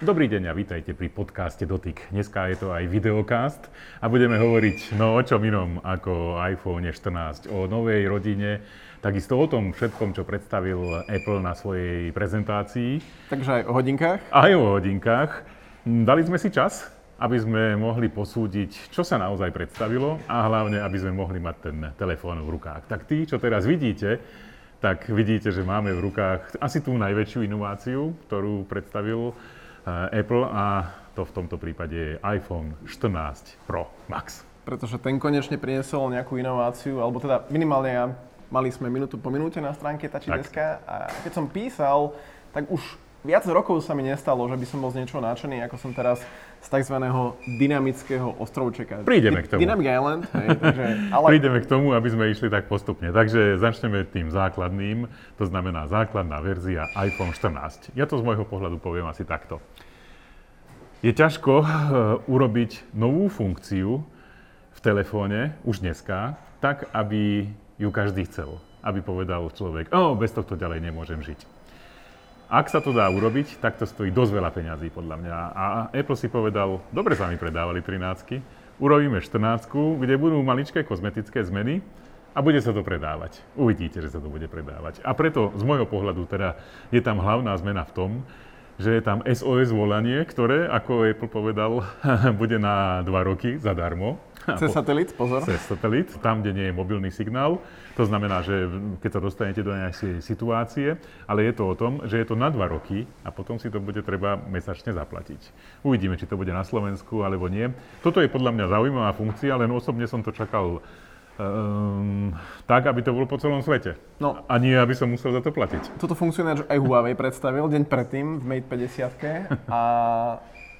Dobrý deň a vítajte pri podcaste Dotyk. Dneska je to aj videokast a budeme hovoriť no o čom inom ako iPhone 14, o novej rodine, takisto o tom všetkom, čo predstavil Apple na svojej prezentácii. Takže aj o hodinkách? Aj o hodinkách. Dali sme si čas, aby sme mohli posúdiť, čo sa naozaj predstavilo a hlavne, aby sme mohli mať ten telefón v rukách. Tak tí, čo teraz vidíte, tak vidíte, že máme v rukách asi tú najväčšiu inováciu, ktorú predstavil Apple a to v tomto prípade je iPhone 14 Pro Max. Pretože ten konečne priniesol nejakú inováciu, alebo teda minimálne ja, mali sme minútu po minúte na stránke Tačideska a keď som písal, tak už viac rokov sa mi nestalo, že by som bol z niečoho nadšený, ako som teraz z tzv. dynamického ostrovčeka. Prídeme k tomu. Dynamic Island, hej, takže, ale... Prídeme k tomu, aby sme išli tak postupne. Takže začneme tým základným, to znamená základná verzia iPhone 14. Ja to z môjho pohľadu poviem asi takto. Je ťažko uh, urobiť novú funkciu v telefóne už dneska, tak, aby ju každý chcel. Aby povedal človek, o, bez tohto ďalej nemôžem žiť. Ak sa to dá urobiť, tak to stojí dosť veľa peňazí podľa mňa. A Apple si povedal, dobre sa mi predávali 13 urobíme 14 kde budú maličké kozmetické zmeny a bude sa to predávať. Uvidíte, že sa to bude predávať. A preto z môjho pohľadu teda je tam hlavná zmena v tom, že je tam SOS volanie, ktoré, ako Apple povedal, bude na 2 roky zadarmo cez satelit, pozor. Cez satelit, tam, kde nie je mobilný signál. To znamená, že keď sa dostanete do nejakej situácie, ale je to o tom, že je to na dva roky a potom si to bude treba mesačne zaplatiť. Uvidíme, či to bude na Slovensku alebo nie. Toto je podľa mňa zaujímavá funkcia, len osobne som to čakal um, tak, aby to bolo po celom svete. No. A nie, aby som musel za to platiť. Toto funkcionář aj Huawei predstavil deň predtým v Mate 50 a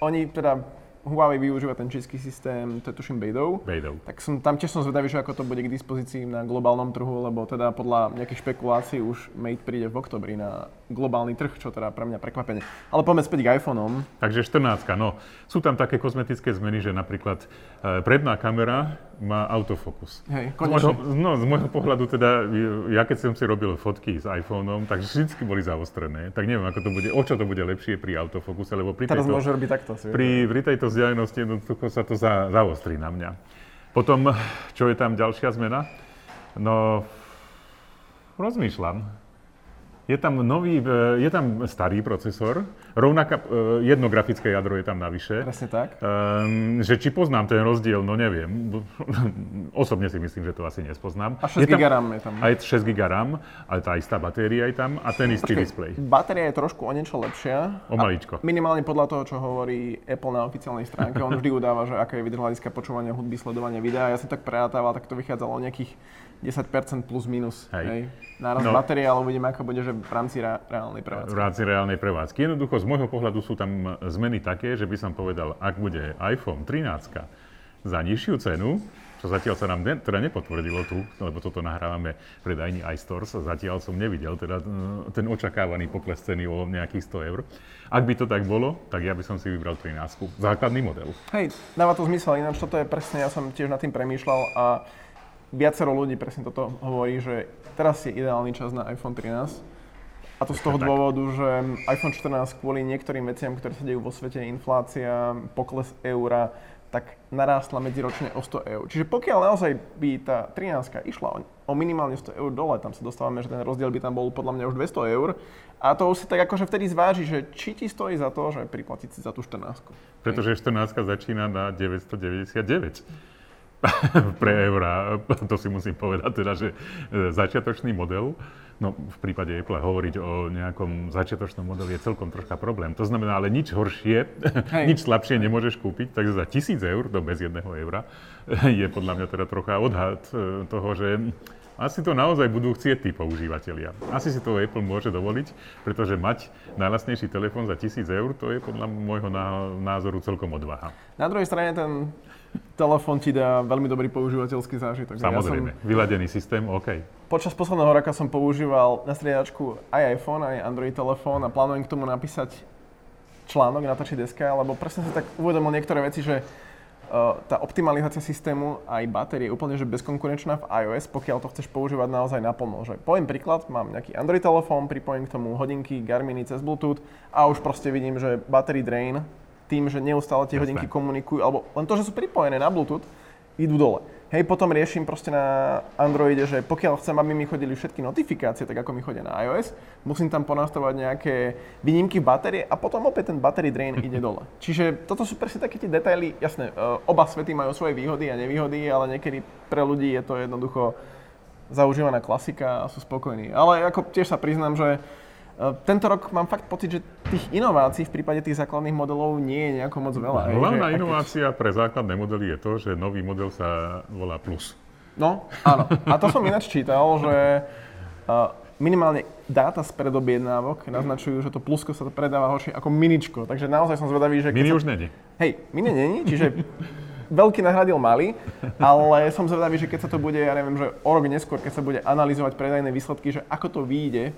oni teda Huawei využíva ten český systém, to je tuším Beidou. Beidou. Tak som, tam tiež som zvedavý, že ako to bude k dispozícii na globálnom trhu, lebo teda podľa nejakých špekulácií už Mate príde v oktobri na globálny trh, čo teda pre mňa prekvapenie. Ale poďme späť k iPhoneom. Takže 14, no. Sú tam také kozmetické zmeny, že napríklad e, predná kamera má autofokus. Hej, konečne. Z môjho, no, z môjho pohľadu teda, ja keď som si robil fotky s iPhoneom, tak vždy boli zaostrené. Tak neviem, ako to bude, o čo to bude lepšie pri autofokuse, lebo pri Teraz tejto, môže robiť takto. Si pri, pri tejto vzdialenosti jednoducho sa to za, zaostrí na mňa. Potom, čo je tam ďalšia zmena? No, rozmýšľam. Je tam nový, e, je tam starý procesor, rovnaká, e, jedno grafické jadro je tam navyše. Presne tak. Um, že či poznám ten rozdiel, no neviem. Osobne si myslím, že to asi nespoznám. A 6 GB RAM je tam. Aj 6 GB RAM, ale tá istá batéria je tam a ten istý Počkej, displej. Batéria je trošku o niečo lepšia. O maličko. Minimálne podľa toho, čo hovorí Apple na oficiálnej stránke. On vždy udáva, že aké je vydrž hľadiska počúvania hudby, sledovania videa. Ja som tak prerátával, tak to vychádzalo o nejakých 10% plus minus. Hej. Hej. Náraz no. ale uvidíme, ako bude, že v rámci re- reálnej prevádzky. V rámci reálnej prevádzky. Jednoducho, z môjho pohľadu sú tam zmeny také, že by som povedal, ak bude iPhone 13 za nižšiu cenu, čo zatiaľ sa nám ne, teda nepotvrdilo tu, lebo toto nahrávame v predajni iStores, zatiaľ som nevidel teda e, ten očakávaný pokles ceny o nejakých 100 eur. Ak by to tak bolo, tak ja by som si vybral 13. Základný model. Hej, dáva to zmysel, ináč toto je presne, ja som tiež nad tým premýšľal a viacero ľudí presne toto hovorí, že teraz je ideálny čas na iPhone 13. A to z toho dôvodu, že iPhone 14 kvôli niektorým veciam, ktoré sa dejú vo svete, inflácia, pokles eura, tak narástla medziročne o 100 eur. Čiže pokiaľ naozaj by tá 13 išla o minimálne 100 eur dole, tam sa dostávame, že ten rozdiel by tam bol podľa mňa už 200 eur, a to už si tak akože vtedy zváži, že či ti stojí za to, že priplatiť si za tú 14. Pretože 14 začína na 999. pre eurá. To si musím povedať teda, že e, začiatočný model, no v prípade Apple hovoriť o nejakom začiatočnom modeli je celkom troška problém. To znamená, ale nič horšie, Hej. nič slabšie nemôžeš kúpiť, takže za tisíc eur, to bez jedného eura, je podľa mňa teda trocha odhad e, toho, že asi to naozaj budú chcieť tí používateľia. Asi si to Apple môže dovoliť, pretože mať najlasnejší telefón za 1000 eur, to je podľa môjho názoru celkom odvaha. Na druhej strane ten telefón ti dá veľmi dobrý používateľský zážitok. Samozrejme, ja som, vyladený systém, OK. Počas posledného roka som používal na striedačku aj iPhone, aj Android telefón a plánujem k tomu napísať článok na deska, lebo presne si tak uvedomil niektoré veci, že tá optimalizácia systému aj batérie je úplne že bezkonkurenčná v iOS, pokiaľ to chceš používať naozaj naplno. Že poviem príklad, mám nejaký Android telefón, pripojím k tomu hodinky, Garminy cez Bluetooth a už proste vidím, že battery drain tým, že neustále tie Jasne. hodinky komunikujú, alebo len to, že sú pripojené na Bluetooth, idú dole. Hej, potom riešim proste na Androide, že pokiaľ chcem, aby mi chodili všetky notifikácie, tak ako mi chodia na iOS, musím tam ponastavovať nejaké výnimky v batérie a potom opäť ten battery drain ide dole. Čiže toto sú presne také tie detaily. Jasné, e, oba svety majú svoje výhody a nevýhody, ale niekedy pre ľudí je to jednoducho zaužívaná klasika a sú spokojní. Ale ako tiež sa priznám, že tento rok mám fakt pocit, že tých inovácií v prípade tých základných modelov nie je nejako moc veľa. Hlavná že, inovácia pre základné modely je to, že nový model sa volá Plus. No, áno. A to som ináč čítal, že uh, minimálne dáta z predobjednávok naznačujú, že to plusko sa to predáva horšie ako miničko. Takže naozaj som zvedavý, že... Mini sa... už není. Hej, mini není, čiže veľký nahradil malý, ale som zvedavý, že keď sa to bude, ja neviem, že o rok neskôr, keď sa bude analyzovať predajné výsledky, že ako to vyjde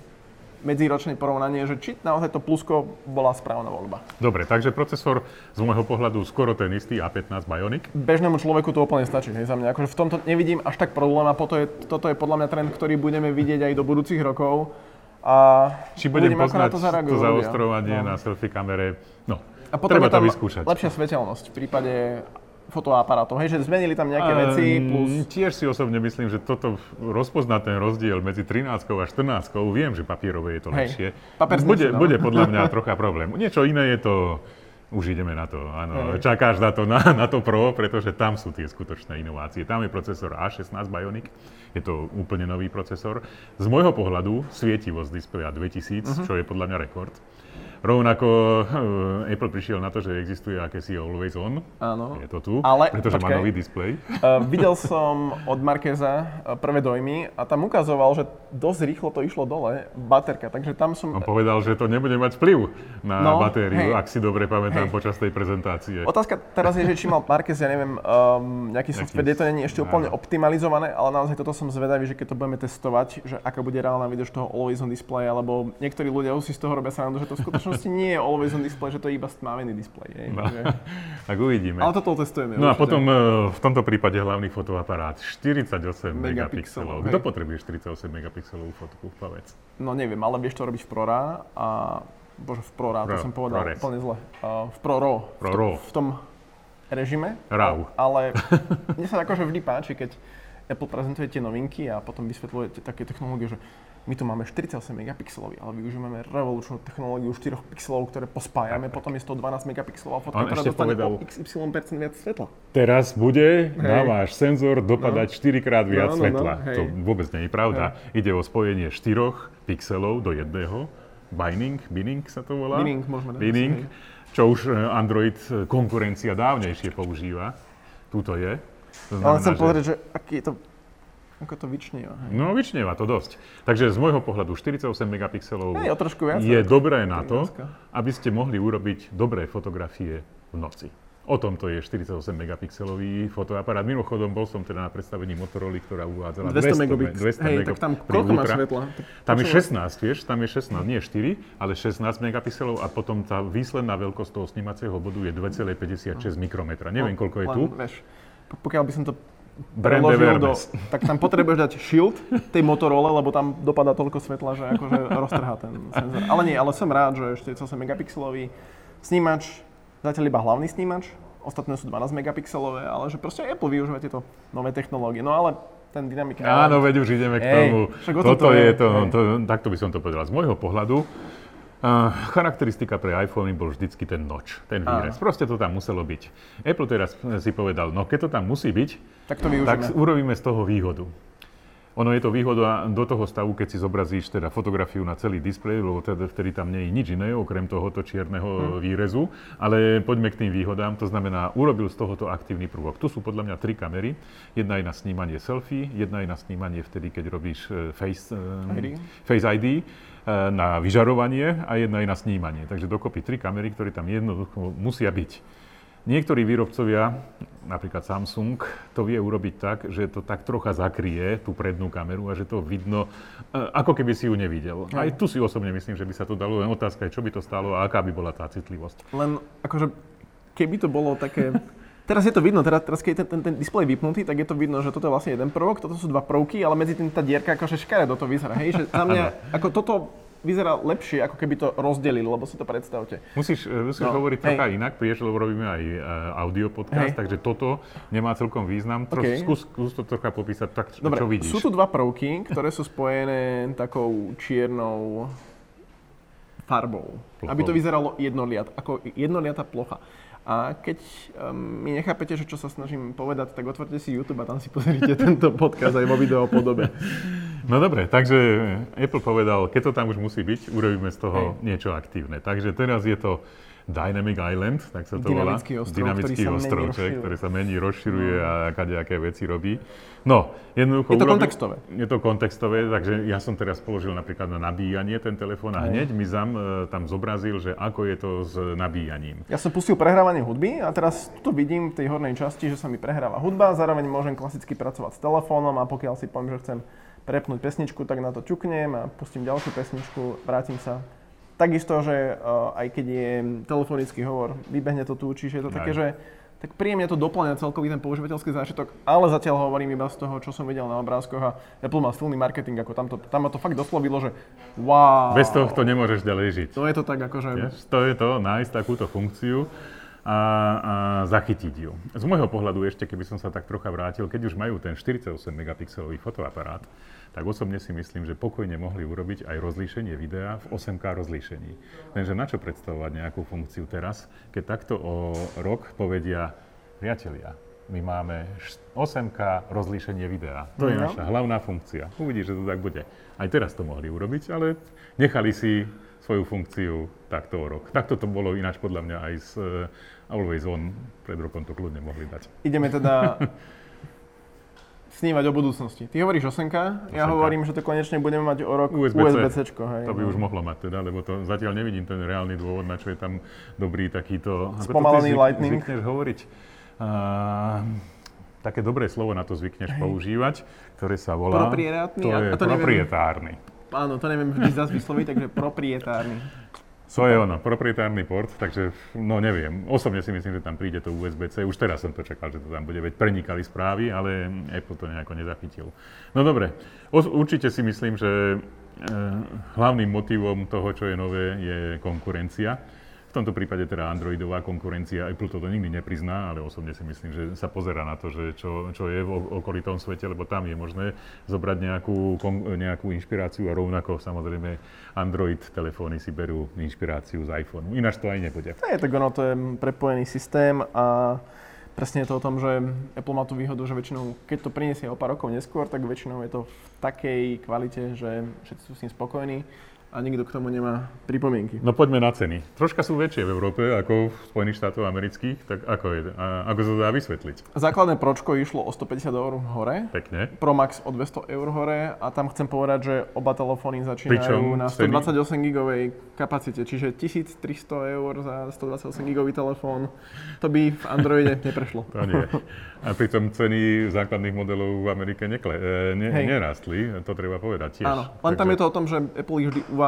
medziročné porovnanie, že či naozaj to plusko bola správna voľba. Dobre, takže procesor z môjho pohľadu skoro ten istý A15 Bionic. Bežnému človeku to úplne stačí, hej, za mňa. Akože v tomto nevidím až tak problém a toto je, toto je podľa mňa trend, ktorý budeme vidieť aj do budúcich rokov. A či budem poznať to, to zaostrovanie no. na selfie kamere, no, a potom treba je tam to vyskúšať. lepšia svetelnosť v prípade fotoaparátov, hej, že zmenili tam nejaké veci plus... Tiež si osobne myslím, že toto rozpoznať ten rozdiel medzi 13 a 14, viem, že papierové je to lepšie. Bude, no. bude podľa mňa trocha problém. Niečo iné je to, už ideme na to, áno, hej. čakáš na to, na, na to Pro, pretože tam sú tie skutočné inovácie. Tam je procesor A16 Bionic, je to úplne nový procesor. Z môjho pohľadu svietivosť displeja 2000, uh-huh. čo je podľa mňa rekord. Rovnako uh, Apple prišiel na to, že existuje akési Always On. Áno. Je to tu, ale, pretože počkaj, má nový displej. Uh, videl som od Markeza uh, prvé dojmy a tam ukazoval, že dosť rýchlo to išlo dole, baterka, takže tam som... On povedal, že to nebude mať vplyv na no, batériu, hej, ak si dobre pamätám hej. počas tej prezentácie. Otázka teraz je, že či mal Marquez, ja neviem, um, nejaký software, kde to není ešte úplne áno. optimalizované, ale naozaj toto som zvedavý, že keď to budeme testovať, že aká bude reálna výdrž toho Always On displeja, lebo niektorí ľudia už si z toho robia srandu, že to skutočnosti nie je always on display, že to je iba stmavený displej. Je, no, že... tak uvidíme. Ale toto testujeme. No určite. a potom e, v tomto prípade hlavný fotoaparát 48 megapixelov. Kto potrebuje 48 megapixelovú fotku, povedz? No neviem, ale vieš to robiť v ProRA a Bože, v ProRA, to som povedal ProRes. úplne zle. Uh, v ProRAW. ProRAW. V, v tom režime. RAW. Ale mne sa akože vždy páči, keď Apple prezentuje tie novinky a potom vysvetľuje také technológie, že my tu máme 48 megapixelový, ale využívame revolučnú technológiu 4 pixelov, ktoré pospájame, tak, potom je 112 megapixelová fotka, ktorá dostane povedal, o XY percent viac svetla. Teraz bude hej. na váš senzor dopadať no. 4 krát viac no, no, svetla. No, to vôbec nie je pravda. Hej. Ide o spojenie 4 pixelov do jedného. Binding, binning sa to volá? Binning, môžeme Binning, čo už e, Android e, konkurencia dávnejšie používa. Tuto je. To znamená, Ale chcem že... povedať, že aký je to ako to vyčnieva. Hej. No, vyčnieva to dosť. Takže z môjho pohľadu 48 megapixelov hej, viac, je dobré na to, aby ste mohli urobiť dobré fotografie v noci. O tomto je 48 megapixelový fotoaparát. Mimochodom, bol som teda na predstavení Motorola, ktorá uvádzala 200, 200 megapixelov. 200 Hej, tak tam koľko má svetla? Tam je 16, vieš, tam je 16, nie 4, ale 16 megapixelov a potom tá výsledná veľkosť toho snímacieho bodu je 2,56 mikrometra. Neviem, no, koľko je tu. Vieš, pokiaľ by som to preložil do, tak tam potrebuješ dať shield tej Motorola, lebo tam dopadá toľko svetla, že akože roztrhá ten senzor. Ale nie, ale som rád, že 48 megapixelový snímač, zatiaľ iba hlavný snímač, ostatné sú 12 megapixelové, ale že proste Apple využíva tieto nové technológie. No ale ten dynamik... Áno, veď už ideme k tomu. Ej, Toto je to, to, takto by som to povedal. Z môjho pohľadu Uh, charakteristika pre iPhone bol vždycky ten noč, ten výrez. Proste to tam muselo byť. Apple teraz si povedal, no keď to tam musí byť, tak, to tak urobíme z toho výhodu. Ono je to výhoda do toho stavu, keď si zobrazíš teda fotografiu na celý displej, lebo teda vtedy tam nie je nič iné, okrem tohoto čierneho hmm. výrezu. Ale poďme k tým výhodám. To znamená, urobil z tohoto aktívny prvok. Tu sú podľa mňa tri kamery. Jedna je na snímanie selfie, jedna je na snímanie vtedy, keď robíš e, face, ID. face ID na vyžarovanie a jedna je na snímanie. Takže dokopy tri kamery, ktoré tam jednoducho musia byť. Niektorí výrobcovia, napríklad Samsung, to vie urobiť tak, že to tak trocha zakrie tú prednú kameru a že to vidno, eh, ako keby si ju nevidel. Aj tu si osobne myslím, že by sa to dalo, len otázka je, čo by to stalo a aká by bola tá citlivosť. Len akože, keby to bolo také Teraz je to vidno, teraz, teraz keď je ten, ten, ten displej vypnutý, tak je to vidno, že toto je vlastne jeden prvok, toto sú dva prvky, ale medzi tým tá dierka akože do to vyzerá, hej, že za mňa, ako toto vyzerá lepšie, ako keby to rozdelili, lebo si to predstavte. Musíš, e, musíš no, hovoriť trocha inak, prieš, lebo robíme aj uh, audio podcast, hej. takže toto nemá celkom význam. Troš, okay. skús, skús to trocha popísať tak, Dobre, čo vidíš. sú tu dva prvky, ktoré sú spojené takou čiernou farbou, Plochou. aby to vyzeralo jednoliat, ako jednoliatá plocha. A keď um, mi nechápete, že čo sa snažím povedať, tak otvorte si YouTube a tam si pozrite tento podcast aj vo video podobe. No dobre, takže Apple povedal, keď to tam už musí byť, urobíme z toho Hej. niečo aktívne. Takže teraz je to Dynamic Island, tak sa to Dynamický volá. Ostrov, Dynamický ktorý ostrov, sa mení, ktorý sa mení, rozširuje no. a kadejaké veci robí. No, jednoducho... Je to urobil, kontextové. Je to kontextové, takže ja som teraz položil napríklad na nabíjanie ten telefón a hneď mi zam, e, tam zobrazil, že ako je to s nabíjaním. Ja som pustil prehrávanie hudby a teraz tu vidím v tej hornej časti, že sa mi prehráva hudba, zároveň môžem klasicky pracovať s telefónom a pokiaľ si poviem, že chcem prepnúť pesničku, tak na to čuknem a pustím ďalšiu pesničku, vrátim sa Takisto, že uh, aj keď je telefonický hovor, vybehne to tu, čiže je to Aj. také, že tak príjemne to doplňa celkový ten používateľský zážitok, ale zatiaľ hovorím iba z toho, čo som videl na obrázkoch a Apple má silný marketing, ako tam, to, tam ma to fakt doslovilo, že wow. Bez toho to nemôžeš ďalej žiť. To je to tak akože... Vieš, to je to, nájsť takúto funkciu a, a zachytiť ju. Z môjho pohľadu ešte, keby som sa tak trocha vrátil, keď už majú ten 48 megapixelový fotoaparát, tak osobne si myslím, že pokojne mohli urobiť aj rozlíšenie videa v 8K rozlíšení. Lenže na čo predstavovať nejakú funkciu teraz, keď takto o rok povedia priatelia, my máme 8K rozlíšenie videa. To je no. naša hlavná funkcia. Uvidíš, že to tak bude. Aj teraz to mohli urobiť, ale nechali si svoju funkciu takto o rok. Takto to bolo ináč podľa mňa aj s uh, Always On. Pred rokom to kľudne mohli dať. Ideme teda snívať o budúcnosti. Ty hovoríš 8 ja hovorím, že to konečne budeme mať o rok USB-C. hej, to by no. už mohlo mať teda, lebo to zatiaľ nevidím ten reálny dôvod, na čo je tam dobrý takýto... Spomalený lightning. Zvykneš hovoriť. Uh, také dobré slovo na to zvykneš používať, ktoré sa volá... Proprietárny? To je a to proprietárny. Neviem, áno, to neviem vždy zase vysloviť, takže proprietárny. To je ono, proprietárny port, takže no neviem. Osobne si myslím, že tam príde to USB-C. Už teraz som to čakal, že to tam bude, veď prenikali správy, ale Apple to nejako nezachytil. No dobre, určite si myslím, že e, hlavným motivom toho, čo je nové, je konkurencia. V tomto prípade teda Androidová konkurencia, Apple to nikdy neprizná, ale osobne si myslím, že sa pozera na to, že čo, čo je v okolitom svete, lebo tam je možné zobrať nejakú, nejakú inšpiráciu a rovnako samozrejme Android telefóny si berú inšpiráciu z iPhone. Ináč to aj nebude. Je, tak ono, to je prepojený systém a presne je to o tom, že Apple má tú výhodu, že väčšinou, keď to priniesie o pár rokov neskôr, tak väčšinou je to v takej kvalite, že všetci sú s tým spokojní a nikto k tomu nemá pripomienky. No poďme na ceny. Troška sú väčšie v Európe ako v Spojených štátoch amerických, tak ako je? A ako sa dá vysvetliť? Základné pročko išlo o 150 eur hore. Pekne. Pro Max o 200 eur hore a tam chcem povedať, že oba telefóny začínajú Pričom na 128 gigovej kapacite, čiže 1300 eur za 128 gigový telefón. To by v Androide neprešlo. to nie. A pritom ceny základných modelov v Amerike nekle, e, ne, nerastli, to treba povedať tiež. Áno, len Takže... tam je to o tom, že Apple ich vždy uvádza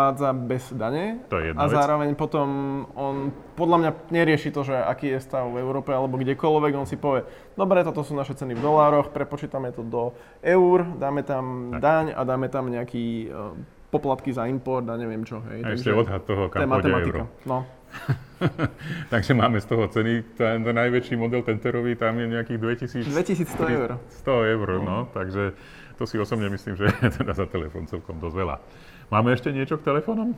bez dane. To je a vec. zároveň potom on podľa mňa nerieši to, že aký je stav v Európe alebo kdekoľvek, on si povie, dobre, toto sú naše ceny v dolároch, prepočítame to do eur, dáme tam tak. daň a dáme tam nejaký uh, poplatky za import a neviem čo. Hej. A ešte odhad toho, kam pôjde euro. No. Takže máme z toho ceny, ten, ten najväčší model tenterový, tam je nejakých 2000... 2100 eur. 100 eur, no. no, takže to si osobne myslím, že je teda za telefón celkom dosť veľa. Máme ešte niečo k telefónom?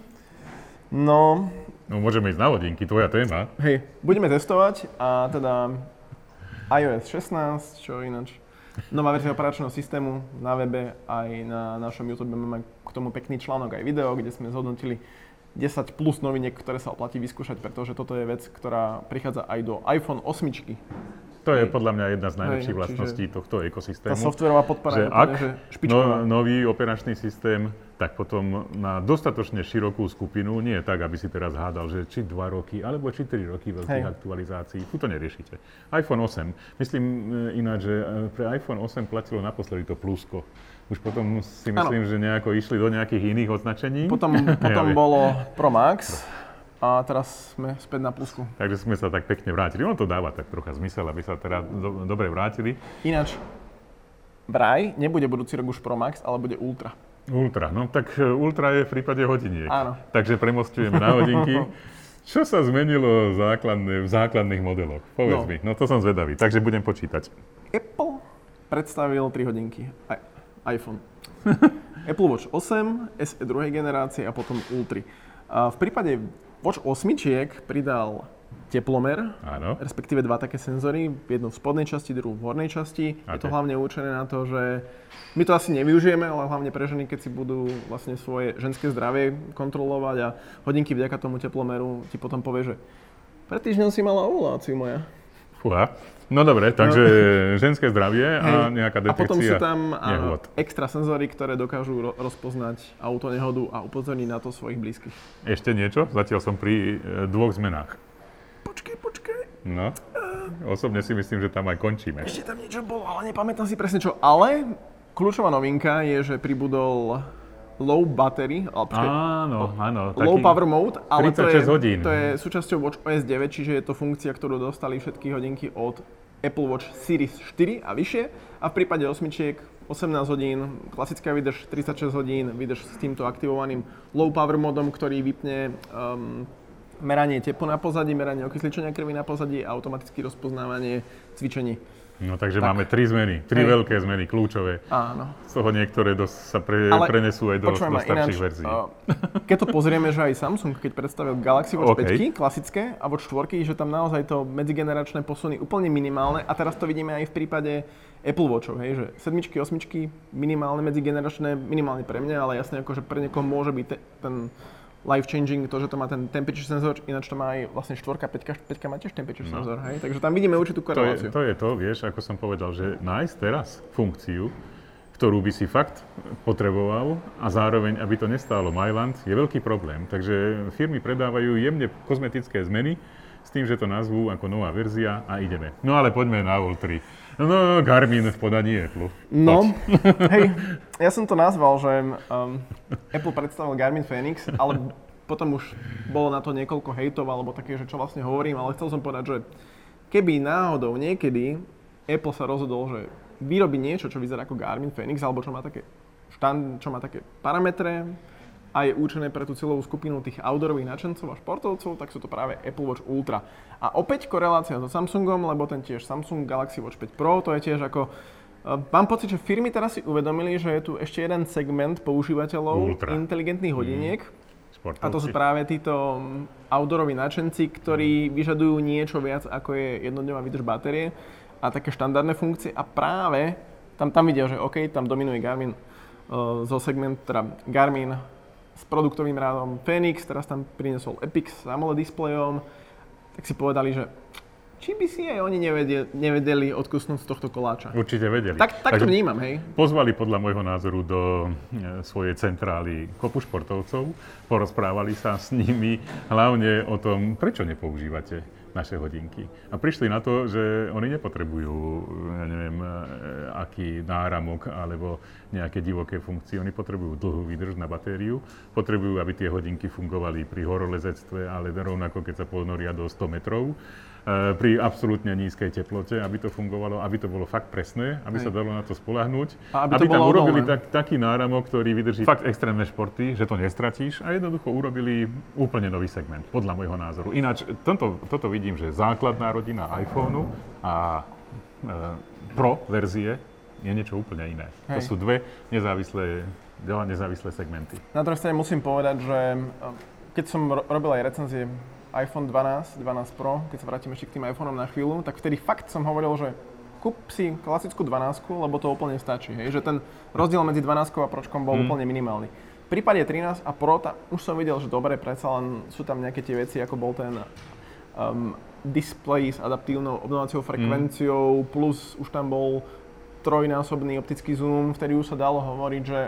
No... No môžeme ísť na hodinky, tvoja téma. Hej, budeme testovať a teda iOS 16, čo ináč nová verzia operačného systému na webe aj na našom YouTube máme k tomu pekný článok aj video, kde sme zhodnotili 10 plus noviniek, ktoré sa oplatí vyskúšať, pretože toto je vec, ktorá prichádza aj do iPhone 8. To je podľa mňa jedna z najlepších Hej, vlastností tohto ekosystému. Tá softverová podpora že je ak že no, nový operačný systém, tak potom na dostatočne širokú skupinu, nie je tak, aby si teraz hádal, že či 2 roky, alebo či 3 roky veľkých Hej. aktualizácií, tu to neriešite. iPhone 8, myslím e, ináč, že e, pre iPhone 8 platilo naposledy to plusko. Už potom si myslím, ano. že nejako išli do nejakých iných označení. Potom, potom bolo Pro Max, a teraz sme späť na plusku. Takže sme sa tak pekne vrátili. Ono to dáva tak trocha zmysel, aby sa teda do, dobre vrátili. Ináč, vraj nebude budúci rok už Pro Max, ale bude Ultra. Ultra, no tak e, Ultra je v prípade hodiniek. Áno. Takže premostujeme na hodinky. Čo sa zmenilo základne, v základných modeloch? Povedz No. mi, no to som zvedavý, takže budem počítať. Apple predstavil 3 hodinky. Aj, iPhone. Apple Watch 8, SE druhej generácie a potom Ultra. A v prípade Watch 8 pridal teplomer, Áno. respektíve dva také senzory, jednu v spodnej časti, druhú v hornej časti. Je to hlavne určené na to, že my to asi nevyužijeme, ale hlavne pre ženy, keď si budú vlastne svoje ženské zdravie kontrolovať a hodinky vďaka tomu teplomeru ti potom povie, že pred týždňom si mala ovuláciu moja. Fúha. No dobre, takže ženské zdravie a nejaká a potom sú detekcia tam a, nehôd. extra senzory, ktoré dokážu ro- rozpoznať autonehodu a upozorniť na to svojich blízkych. Ešte niečo? Zatiaľ som pri e, dvoch zmenách. No, osobne si myslím, že tam aj končíme. ešte tam niečo bolo, ale nepamätám si presne čo. Ale kľúčová novinka je, že pribudol low battery, ale počkej, Áno, áno. low power mode, ale to je, 36 hodín. to je súčasťou Watch OS 9, čiže je to funkcia, ktorú dostali všetky hodinky od Apple Watch Series 4 a vyššie. A v prípade osmičiek 18 hodín, klasická výdrž 36 hodín, výdrž s týmto aktivovaným low power modom, ktorý vypne um, meranie tepla na pozadí, meranie okysličenia krvi na pozadí a automatické rozpoznávanie cvičení. No takže máme tri zmeny, tri Hej. veľké zmeny, kľúčové. Áno. Z toho niektoré dosť sa pre, Ale prenesú aj do, do starších ináč, verzií. uh, keď to pozrieme, že aj Samsung, keď predstavil Galaxy Watch OK. 5 klasické a Watch 4, že tam naozaj to medzigeneračné posuny úplne minimálne a teraz to vidíme aj v prípade Apple Watchov, hej, že sedmičky, osmičky, minimálne medzigeneračné, minimálne pre mňa, ale jasne akože pre niekoho môže byť te, ten life changing, to, že to má ten temperature senzor, ináč to má aj vlastne 4, 5, 5 má tiež temperature No. senzor, hej, takže tam vidíme určitú To je, koreláciu. to je to, vieš, ako som povedal, že nájsť teraz funkciu, ktorú by si fakt potreboval a zároveň, aby to nestálo Myland, je veľký problém. Takže firmy predávajú jemne kozmetické zmeny s tým, že to nazvú ako nová verzia a ideme. No ale poďme na Ultra. No, Garmin v podaní Apple. No, hej, ja som to nazval, že um, Apple predstavil Garmin Phoenix, ale potom už bolo na to niekoľko hejtov alebo také, že čo vlastne hovorím, ale chcel som povedať, že keby náhodou niekedy Apple sa rozhodol, že vyrobí niečo, čo vyzerá ako Garmin Phoenix, alebo čo má také, štan, čo má také parametre a je určené pre tú cieľovú skupinu tých outdoorových nadšencov a športovcov, tak sú to práve Apple Watch Ultra. A opäť korelácia so Samsungom, lebo ten tiež Samsung Galaxy Watch 5 Pro, to je tiež ako Uh, Mám pocit, že firmy teraz si uvedomili, že je tu ešte jeden segment používateľov Ultra. inteligentných hodiniek. Športovci. A to sú práve títo mm, outdooroví nadšenci, ktorí vyžadujú niečo viac, ako je jednodňová výdrž batérie a také štandardné funkcie. A práve tam, tam vidia, že OK, tam dominuje Garmin uh, zo segment, teda Garmin s produktovým rádom Phoenix, teraz tam priniesol Epix s AMOLED displejom, tak si povedali, že či by si aj oni nevedeli, nevedeli odkusnúť z tohto koláča. Určite vedeli. Tak, tak to vnímam, hej. Pozvali podľa môjho názoru do e, svojej centrály kopu športovcov, porozprávali sa s nimi hlavne o tom, prečo nepoužívate naše hodinky. A prišli na to, že oni nepotrebujú, ja neviem, e, aký náramok alebo nejaké divoké funkcie. Oni potrebujú dlhú výdrž na batériu, potrebujú, aby tie hodinky fungovali pri horolezectve, ale rovnako keď sa ponoria do 100 metrov pri absolútne nízkej teplote, aby to fungovalo, aby to bolo fakt presné, aby sa Hej. dalo na to spolahnúť, A aby to tam bolo urobili odolné. tak, taký náramok, ktorý vydrží fakt extrémne športy, že to nestratíš a jednoducho urobili úplne nový segment, podľa môjho názoru. Ináč, toto, toto vidím, že základná rodina iPhoneu a e, Pro verzie je niečo úplne iné. To Hej. sú dve nezávislé, dva nezávislé segmenty. Na druhej strane musím povedať, že eh, keď som ro- robil aj recenzie iPhone 12, 12 Pro, keď sa vrátim ešte k tým iPhoneom na chvíľu, tak vtedy fakt som hovoril, že kúp si klasickú 12, lebo to úplne stačí. Hej? Že ten rozdiel medzi 12 a Pročkom bol úplne minimálny. V prípade 13 a Pro, ta, už som videl, že dobre, predsa len sú tam nejaké tie veci, ako bol ten um, display s adaptívnou obnovacou frekvenciou, plus už tam bol trojnásobný optický zoom, vtedy už sa dalo hovoriť, že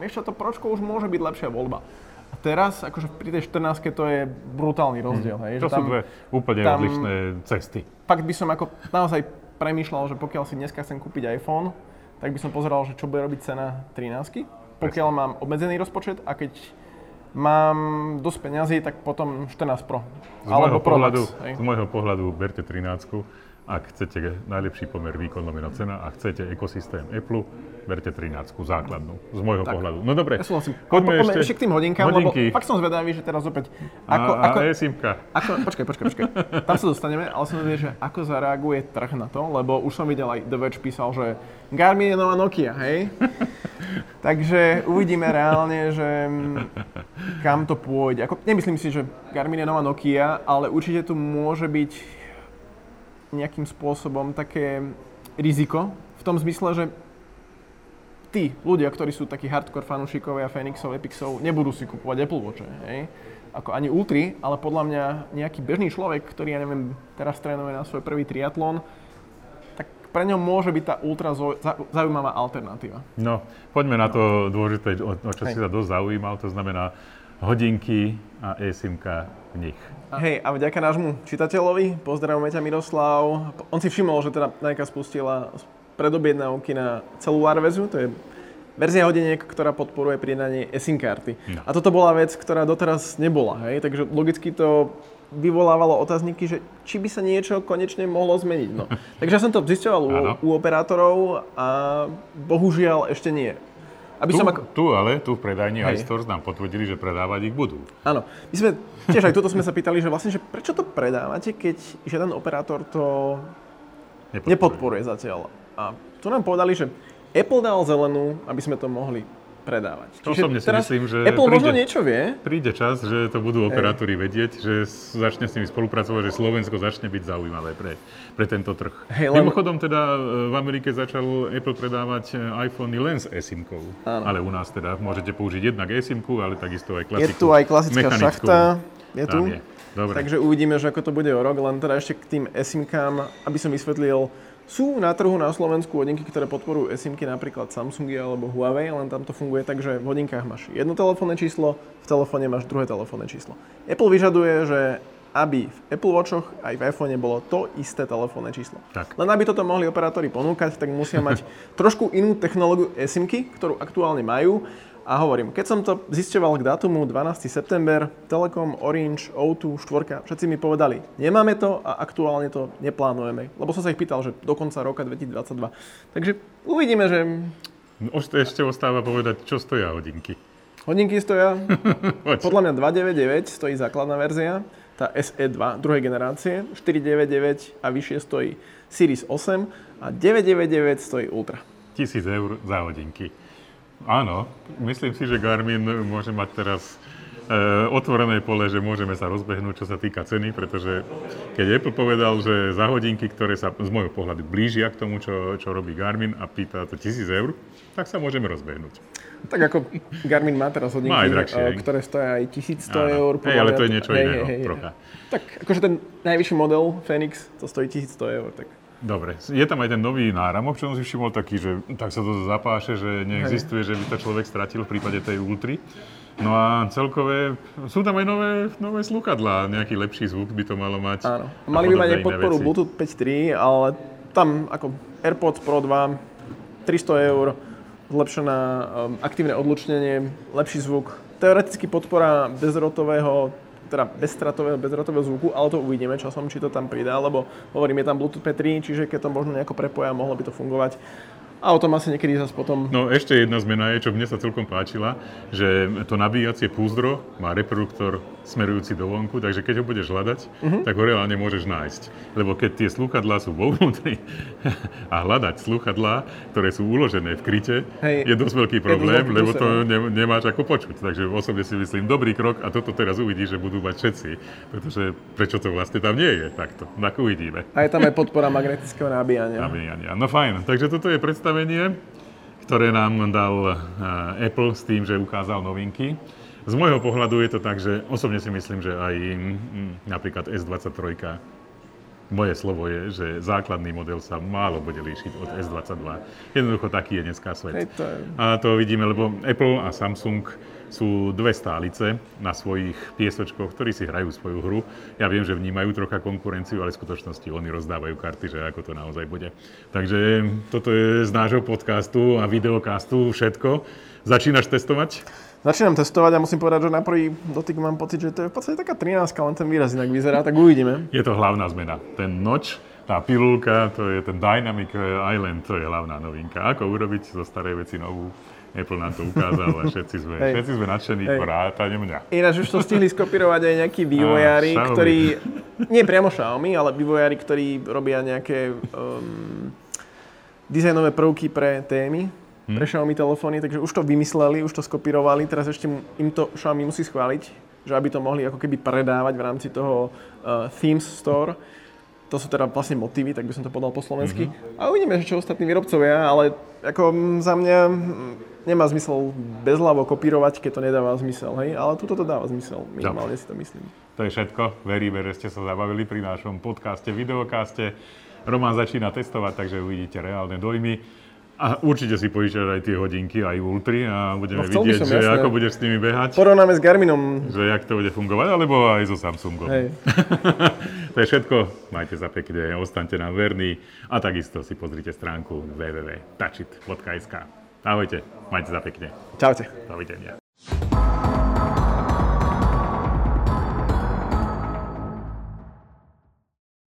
vieš čo, to Pročko už môže byť lepšia voľba. A teraz, akože pri tej 14 to je brutálny rozdiel, hej, To že sú dve úplne tam- odlišné cesty. fakt by som ako naozaj premýšľal, že pokiaľ si dneska chcem kúpiť iPhone, tak by som pozeral, že čo bude robiť cena 13 pokiaľ mám obmedzený rozpočet a keď mám dosť peňazí, tak potom 14 Pro. Z môjho, pohľadu, z môjho pohľadu berte 13 ak chcete najlepší pomer výkon lomeno cena a chcete ekosystém Apple, berte 13 základnú, z môjho tak. pohľadu. No dobre, ja poďme, ešte, ešte k tým hodinkám, hodinky. lebo fakt som zvedavý, že teraz opäť... Ako, a, ako, a eSIMka. Ako, počkaj, počkaj, počkaj. Tam sa dostaneme, ale som zvedavý, že ako zareaguje trh na to, lebo už som videl aj The Verge písal, že Garmin je nová Nokia, hej? Takže uvidíme reálne, že kam to pôjde. Ako, nemyslím si, že Garmin je nová Nokia, ale určite tu môže byť nejakým spôsobom také riziko v tom zmysle, že tí ľudia, ktorí sú takí hardcore fanúšikovia Phoenixov, Epixov, nebudú si kupovať Apple Watch, hej? Ako ani Ultry, ale podľa mňa nejaký bežný človek, ktorý, ja neviem, teraz trénuje na svoj prvý triatlon, tak pre ňom môže byť tá ultra zaujímavá alternatíva. No, poďme na to dôležité, o, o čo hej. si sa dosť zaujímal, to znamená hodinky a eSIMka v nich. Hej, a vďaka nášmu čitateľovi, pozdravujeme ťa Miroslav, on si všimol, že teda Nike spustila predobjednávky na celú Arvezu, to je verzia hodiniek, ktorá podporuje pridanie eSIM karty. No. A toto bola vec, ktorá doteraz nebola, hej, takže logicky to vyvolávalo otázniky, že či by sa niečo konečne mohlo zmeniť. No. Takže ja som to zisťoval u, u operátorov a bohužiaľ ešte nie. Aby tu, som ako... tu ale, tu v predajni iStores nám potvrdili, že predávať ich budú. Áno. My sme, tiež aj tuto sme sa pýtali, že vlastne, že prečo to predávate, keď žiaden operátor to nepodporuje, nepodporuje zatiaľ. A tu nám povedali, že Apple dal zelenú, aby sme to mohli predávať. To osobne si myslím, že Apple príde, možno niečo vie. Príde čas, že to budú operátori hey. vedieť, že začne s nimi spolupracovať, že Slovensko začne byť zaujímavé pre, pre tento trh. Hey, len... Mimochodom teda e, v Amerike začal Apple predávať e, iPhony len s eSIM-kou. Ale u nás teda môžete použiť jednak eSIM-ku, ale takisto aj klasiku. Je tu aj klasická šachta. Je tu. Je. Dobre. Takže uvidíme, že ako to bude o rok, len teda ešte k tým eSIM-kám, aby som vysvetlil, sú na trhu na Slovensku hodinky, ktoré podporujú eSIMky, napríklad Samsungy alebo Huawei, len tam to funguje tak, že v hodinkách máš jedno telefónne číslo, v telefóne máš druhé telefónne číslo. Apple vyžaduje, že aby v Apple Watchoch aj v iPhone bolo to isté telefónne číslo. Tak. Len aby toto mohli operátori ponúkať, tak musia mať trošku inú technológiu eSIMky, ktorú aktuálne majú a hovorím, keď som to zisťoval k datumu 12. september, Telekom, Orange, O2, 4, všetci mi povedali, nemáme to a aktuálne to neplánujeme. Lebo som sa ich pýtal, že do konca roka 2022. Takže uvidíme, že... Ešte ostáva povedať, čo stoja hodinky. Hodinky stoja, podľa mňa 299 stojí základná verzia, tá SE2 druhej generácie, 499 a vyššie stojí Series 8 a 999 stojí Ultra. 1000 eur za hodinky. Áno, myslím si, že Garmin môže mať teraz e, otvorené pole, že môžeme sa rozbehnúť, čo sa týka ceny, pretože keď Apple povedal, že za hodinky, ktoré sa z môjho pohľadu blížia k tomu, čo, čo robí Garmin a pýta to 1000 eur, tak sa môžeme rozbehnúť. Tak ako Garmin má teraz hodinky, má drahšie, e, ktoré stoja aj 1100 Áno. eur. Hej, ale to je niečo hej, iného, hej, hej. Tak akože ten najvyšší model Phoenix, to stojí 1100 eur, tak Dobre, je tam aj ten nový náramok, čo som si všimol taký, že tak sa to zapáše, že neexistuje, že by to človek stratil v prípade tej Ultry. No a celkové, sú tam aj nové, nové slúchadlá, nejaký lepší zvuk by to malo mať. Áno, mali by mať aj podporu veci. Bluetooth 5.3, ale tam ako AirPods Pro 2, 300 eur, zlepšené um, aktívne odlučnenie, lepší zvuk, teoreticky podpora bezrotového teda bezstratového, bezrotového zvuku, ale to uvidíme časom, či to tam pridá, lebo hovorím, je tam Bluetooth P3, čiže keď to možno nejako prepoja, mohlo by to fungovať. A o tom asi niekedy zase potom... No ešte jedna zmena je, čo mne sa celkom páčila, že to nabíjacie púzdro má reproduktor smerujúci do vonku, takže keď ho budeš hľadať, uh-huh. tak ho reálne môžeš nájsť. Lebo keď tie slúchadlá sú vo vnútri a hľadať slúchadlá, ktoré sú uložené v kryte, Hej, je dosť veľký problém, lebo to ne, nemáš ako počuť. Takže osobne si myslím, dobrý krok a toto teraz uvidíš, že budú mať všetci. Pretože prečo to vlastne tam nie je takto. Tak uvidíme. A je tam aj podpora magnetického nabíjania. Nabíjania. No fajn. Takže toto je predstav predstavenie, ktoré nám dal eh, Apple s tým, že ukázal novinky. Z môjho pohľadu je to tak, že osobne si myslím, že aj mm, napríklad S23 moje slovo je, že základný model sa málo bude líšiť od S22. Jednoducho taký je dneska svet. A to vidíme, lebo Apple a Samsung sú dve stálice na svojich piesočkoch, ktorí si hrajú svoju hru. Ja viem, že vnímajú trocha konkurenciu, ale v skutočnosti oni rozdávajú karty, že ako to naozaj bude. Takže toto je z nášho podcastu a videokastu všetko. Začínaš testovať? Začínam testovať a musím povedať, že na prvý dotyk mám pocit, že to je v podstate taká 13, len ten výraz inak vyzerá, tak uvidíme. Je to hlavná zmena. Ten noč, tá pilulka, to je ten Dynamic Island, to je hlavná novinka. Ako urobiť zo starej veci novú? Apple nám to ukázal a všetci sme, hey. všetci sme nadšení, hey. vrátane mňa. Ináč už to stihli skopírovať aj nejakí vývojári, a, ktorí, nie priamo Xiaomi, ale vývojári, ktorí robia nejaké um, dizajnové prvky pre témy, hmm. pre Xiaomi telefóny, takže už to vymysleli, už to skopírovali, teraz ešte im to Xiaomi musí schváliť, že aby to mohli ako keby predávať v rámci toho uh, Themes Store to sú teda vlastne motívy, tak by som to podal po slovensky. Mm-hmm. A uvidíme, že čo ostatní výrobcovia, ale ako za mňa nemá zmysel bezľavo kopírovať, keď to nedáva zmysel, hej? Ale tuto to dáva zmysel, minimálne si to myslím. To je všetko. Veríme, že ste sa zabavili pri našom podcaste, videokaste. Roman začína testovať, takže uvidíte reálne dojmy. A určite si požičaš aj tie hodinky, aj Ultry a budeme no, vidieť, som, že jasné. ako budeš s nimi behať. Porovnáme s Garminom. Že jak to bude fungovať, alebo aj so Samsungom. Hej. to je všetko. Majte sa pekne, ostaňte nám verní a takisto si pozrite stránku www.touchit.sk. Ahojte, majte sa pekne. Čaute. Dovidenia.